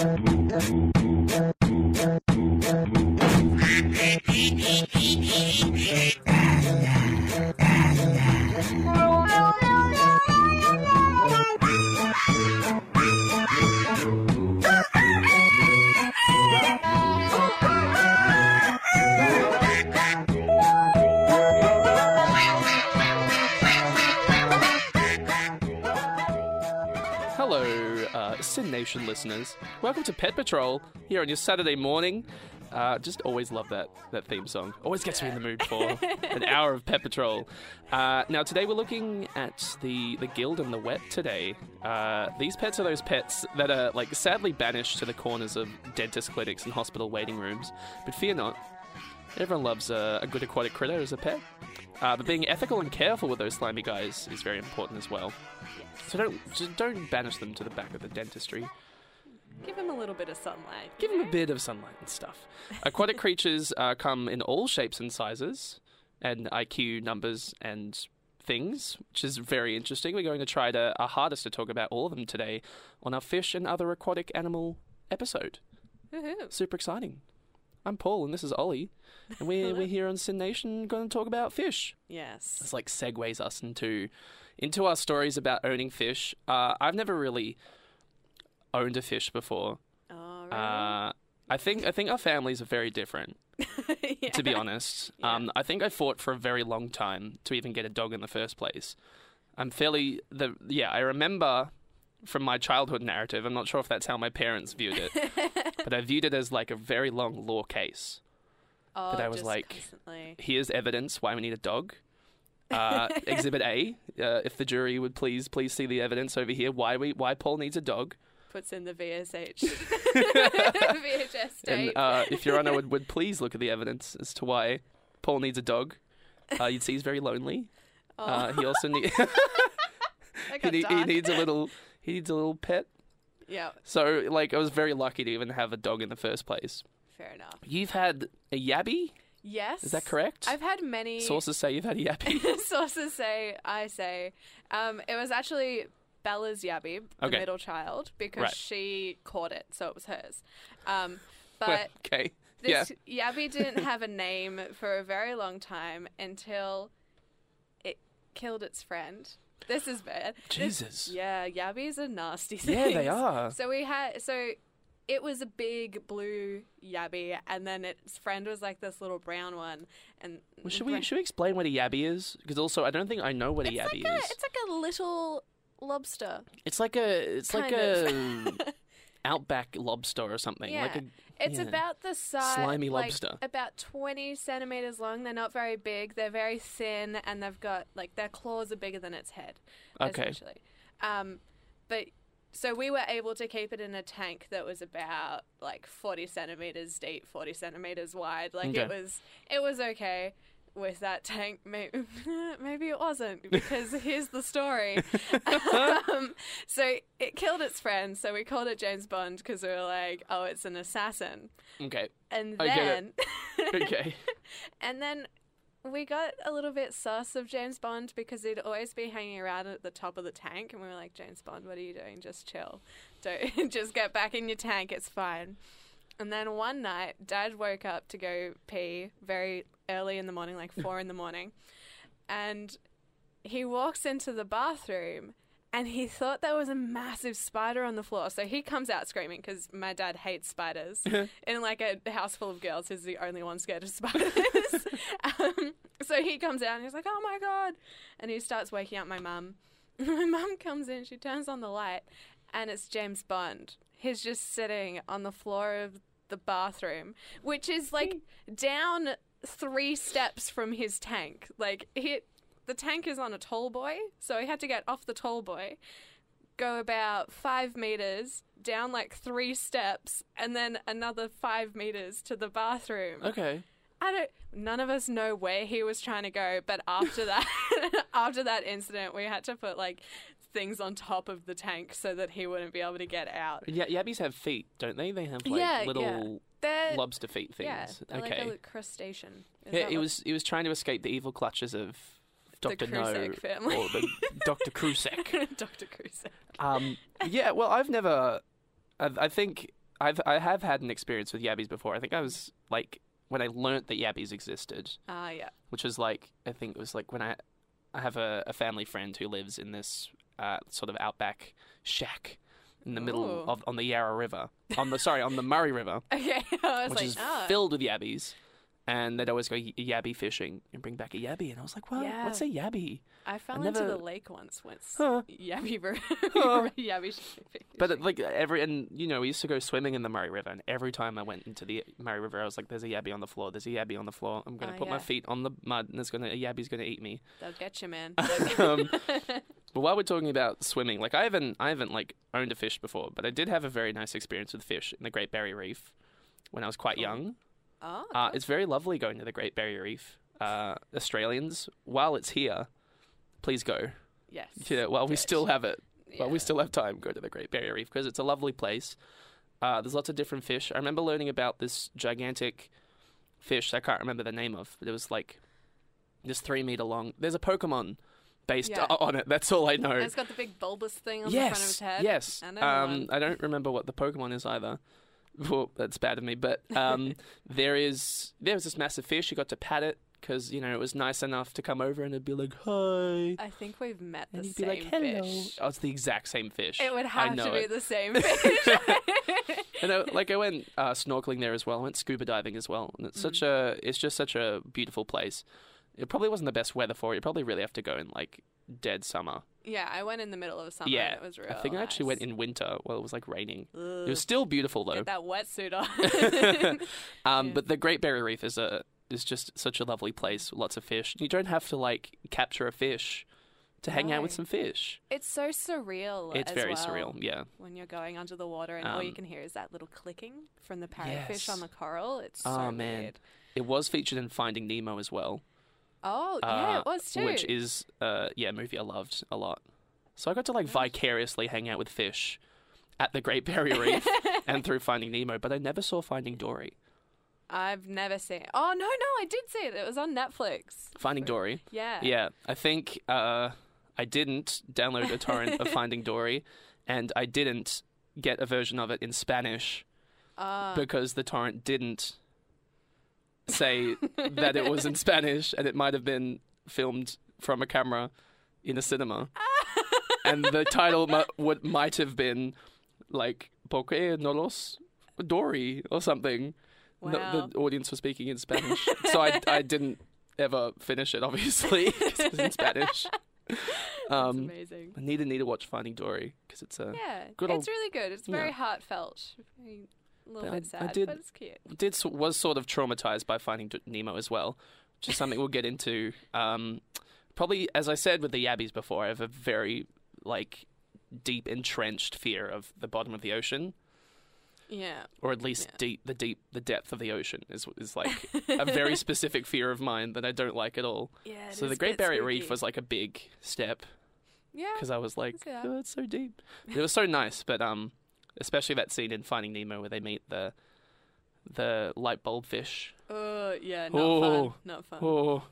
Sin Nation listeners. Welcome to Pet Patrol here on your Saturday morning. Uh, just always love that that theme song. Always gets me in the mood for an hour of Pet Patrol. Uh, now today we're looking at the the Guild and the Wet. Today, uh, these pets are those pets that are like sadly banished to the corners of dentist clinics and hospital waiting rooms. But fear not, everyone loves a, a good aquatic critter as a pet. Uh, but being ethical and careful with those slimy guys is very important as well. So don't just don't banish them to the back of the dentistry. Give them a little bit of sunlight. Give them a bit of sunlight and stuff. Aquatic creatures uh, come in all shapes and sizes, and IQ numbers and things, which is very interesting. We're going to try to our hardest to talk about all of them today on our fish and other aquatic animal episode. Woohoo. Super exciting. I'm Paul, and this is Ollie, and we're we're here on Sin Nation going to talk about fish. Yes. It's like segues us into into our stories about owning fish. Uh, I've never really owned a fish before. Oh, really? Uh, I think I think our families are very different, yeah. to be honest. Yeah. Um, I think I fought for a very long time to even get a dog in the first place. I'm fairly the yeah. I remember from my childhood narrative. I'm not sure if that's how my parents viewed it, but I viewed it as like a very long law case. oh, I was like- constantly. Here's evidence why we need a dog. Uh, exhibit A, uh, if the jury would please please see the evidence over here. Why we why Paul needs a dog. puts in the VSH. VHS tape. And uh, if Your Honor would, would please look at the evidence as to why Paul needs a dog. Uh, you'd see he's very lonely. oh, Uh, he also need, that he, he needs a little he needs a little pet. Yeah, So like I was very lucky to even have a dog in the first place. fair enough. You've had a yabby, Yes. is that correct? I've had many Sources say you've had a yabby. sources say I say. Um, it was actually Bella's Yabby, the Okay. middle child, because Right. she caught it, so it was hers. Um, but Well, okay. Yeah. Yabby didn't have a name for a very long time until killed its friend. This is bad. This- Jesus. yeah, Yabbies are nasty things. Yeah, they are. So we had so it was a big blue Yabby, and then its friend was like this little brown one. And Well, should we should we explain what a yabby is? Because also I don't think I know what a It's yabby like a, is. it's like a little lobster. It's like a it's like of. a outback lobster or something. Like Yeah. a It's yeah. about the size, Slimy like, lobster. about twenty centimeters long. They're not very big. They're very thin, and they've got like their claws are bigger than its head. Okay. Essentially, um, but so we were able to keep it in a tank that was about like forty centimeters deep, forty centimeters wide. Like it was, it was okay. With that tank, maybe, maybe it wasn't because here's the story. um, so it killed its friend, so we called it James Bond because we were like, oh, it's an assassin. Okay. And then. Okay. and then we got a little bit sus of James Bond because he'd always be hanging around at the top of the tank, and we were like, James Bond, what are you doing? Just chill. Don't just get back in your tank. It's fine. And then one night, Dad woke up to go pee very early in the morning, like four in the morning, and he walks into the bathroom. And he thought there was a massive spider on the floor. So he comes out screaming because my dad hates spiders. In like a house full of girls, he's the only one scared of spiders. um, so he comes out and he's like, oh my God. And he starts waking up my mum. my mum comes in, she turns on the light, and it's James Bond. He's just sitting on the floor of the bathroom, which is like down three steps from his tank. Like, he, the tank is on a tall boy, so he had to get off the tall boy, go about five meters, down like three steps, and then another five meters to the bathroom. Okay. I don't. None of us know where he was trying to go, but after that, after that incident, we had to put like things on top of the tank so that he wouldn't be able to get out. Yeah, yabbies have feet, don't they? They have like Yeah, little yeah. Lobster feet things. yeah, they're okay. like a crustacean. Is yeah, he what- was he was trying to escape the evil clutches of Doctor No family. or the Doctor Krusek. Dr. Krusek. Um, yeah, well, I've never. I, I think I've I have had an experience with yabbies before. I think I was like when I learnt that yabbies existed, Ah, yeah. which was like I think it was like when I I have a, a family friend who lives in this uh, sort of outback shack in the middle Ooh. of on the Yarra River on the sorry on the Murray River, Okay. I was which like, is ah. filled with yabbies. And they'd always go y- yabby fishing and bring back a yabby, and I was like, "Well, Yeah. what's a yabby?" I fell into never- the lake once. Once Huh. yabby, ver- Huh. yabby. sh- But it, like every and you know we used to go swimming in the Murray River, and every time I went into the Murray River, I was like, "There's a yabby on the floor. There's a yabby on the floor. I'm gonna Oh, put my yeah. feet on the mud, and there's gonna a yabby's gonna eat me." They'll get you, man. um, but while we're talking about swimming, like I haven't I haven't like owned a fish before, but I did have a very nice experience with fish in the Great Barrier Reef when I was quite young. oh, Uh, it's very lovely going to the Great Barrier Reef. Uh, Australians, while it's here, please go. yes. Yeah, while we still have it. Well, we still have time. Go to the Great Barrier Reef because it's a lovely place. Uh, there's lots of different fish. I remember learning about this gigantic fish. I can't remember the name of, but it was like this three meter long. There's a Pokemon based Yeah. on it. That's all I know. And it's got the big bulbous thing on the front of yes, his head. yes. I um. I don't remember what the Pokemon is either. Well, that's bad of me. But um, there is there was this massive fish. You got to pat it because you know it was nice enough to come over and it'd be like hi, I think we've met the and be same like hello. fish. Oh, it's the exact same fish. It would have to be it. the same fish. And I, like I went uh, snorkeling there as well. I went scuba diving as well, and it's such a it's just such a beautiful place. It probably wasn't the best weather for it. You probably really have to go in like dead summer. yeah, I went in the middle of summer. yeah, and it was real. I think I actually went in winter while it was like raining. Ugh, It was still beautiful though. Get that wetsuit on. um, Yeah. But the Great Barrier Reef is a is just such a lovely place. Lots of fish. You don't have to like capture a fish to hang out with some fish. it's so surreal. It's very well surreal. Yeah. when you're going under the water and all you Um, can hear is that little clicking from the parrotfish yes. on the coral. It's Oh, man. weird. It was featured in Finding Nemo as well. Oh yeah, uh, it was too. which is uh yeah a movie I loved a lot. So I got to like vicariously hang out with fish at the Great Barrier Reef and through Finding Nemo, but I never saw Finding Dory. I've never seen. Oh no, no, I did see it. It was on Netflix. Finding Dory, Yeah. yeah, I think uh I didn't download a torrent of Finding Dory, and I didn't get a version of it in Spanish Uh, because the torrent didn't say that it was in Spanish and it might have been filmed from a camera in a cinema. and the title mu- would might have been like "Por qué no los Dory" or something. No- Wow. the audience was speaking in Spanish, so I, I didn't ever finish it. Obviously, 'cause it was in Spanish. That's Um, amazing. I need to need to watch Finding Dory because it's a Yeah, good it's really good. It's yeah. very heartfelt. Very, a little But I- bit I did- but it's cute. did was sort of traumatized by finding Nemo as well, which is something we'll get into. Um, probably, as I said with the yabbies before, I have a very like deep entrenched fear of the bottom of the ocean, Yeah. or at least Yeah. deep the deep the depth of the ocean is is like a very specific fear of mine that I don't like at all. Yeah. so the Great bit Barrier Reef was like a big step Yeah. because I was like, oh, it's so deep. It was so nice, but um, especially that scene in Finding Nemo where they meet the the light bulb fish. Uh, yeah. Not Oh. fun. Not fun. Oh,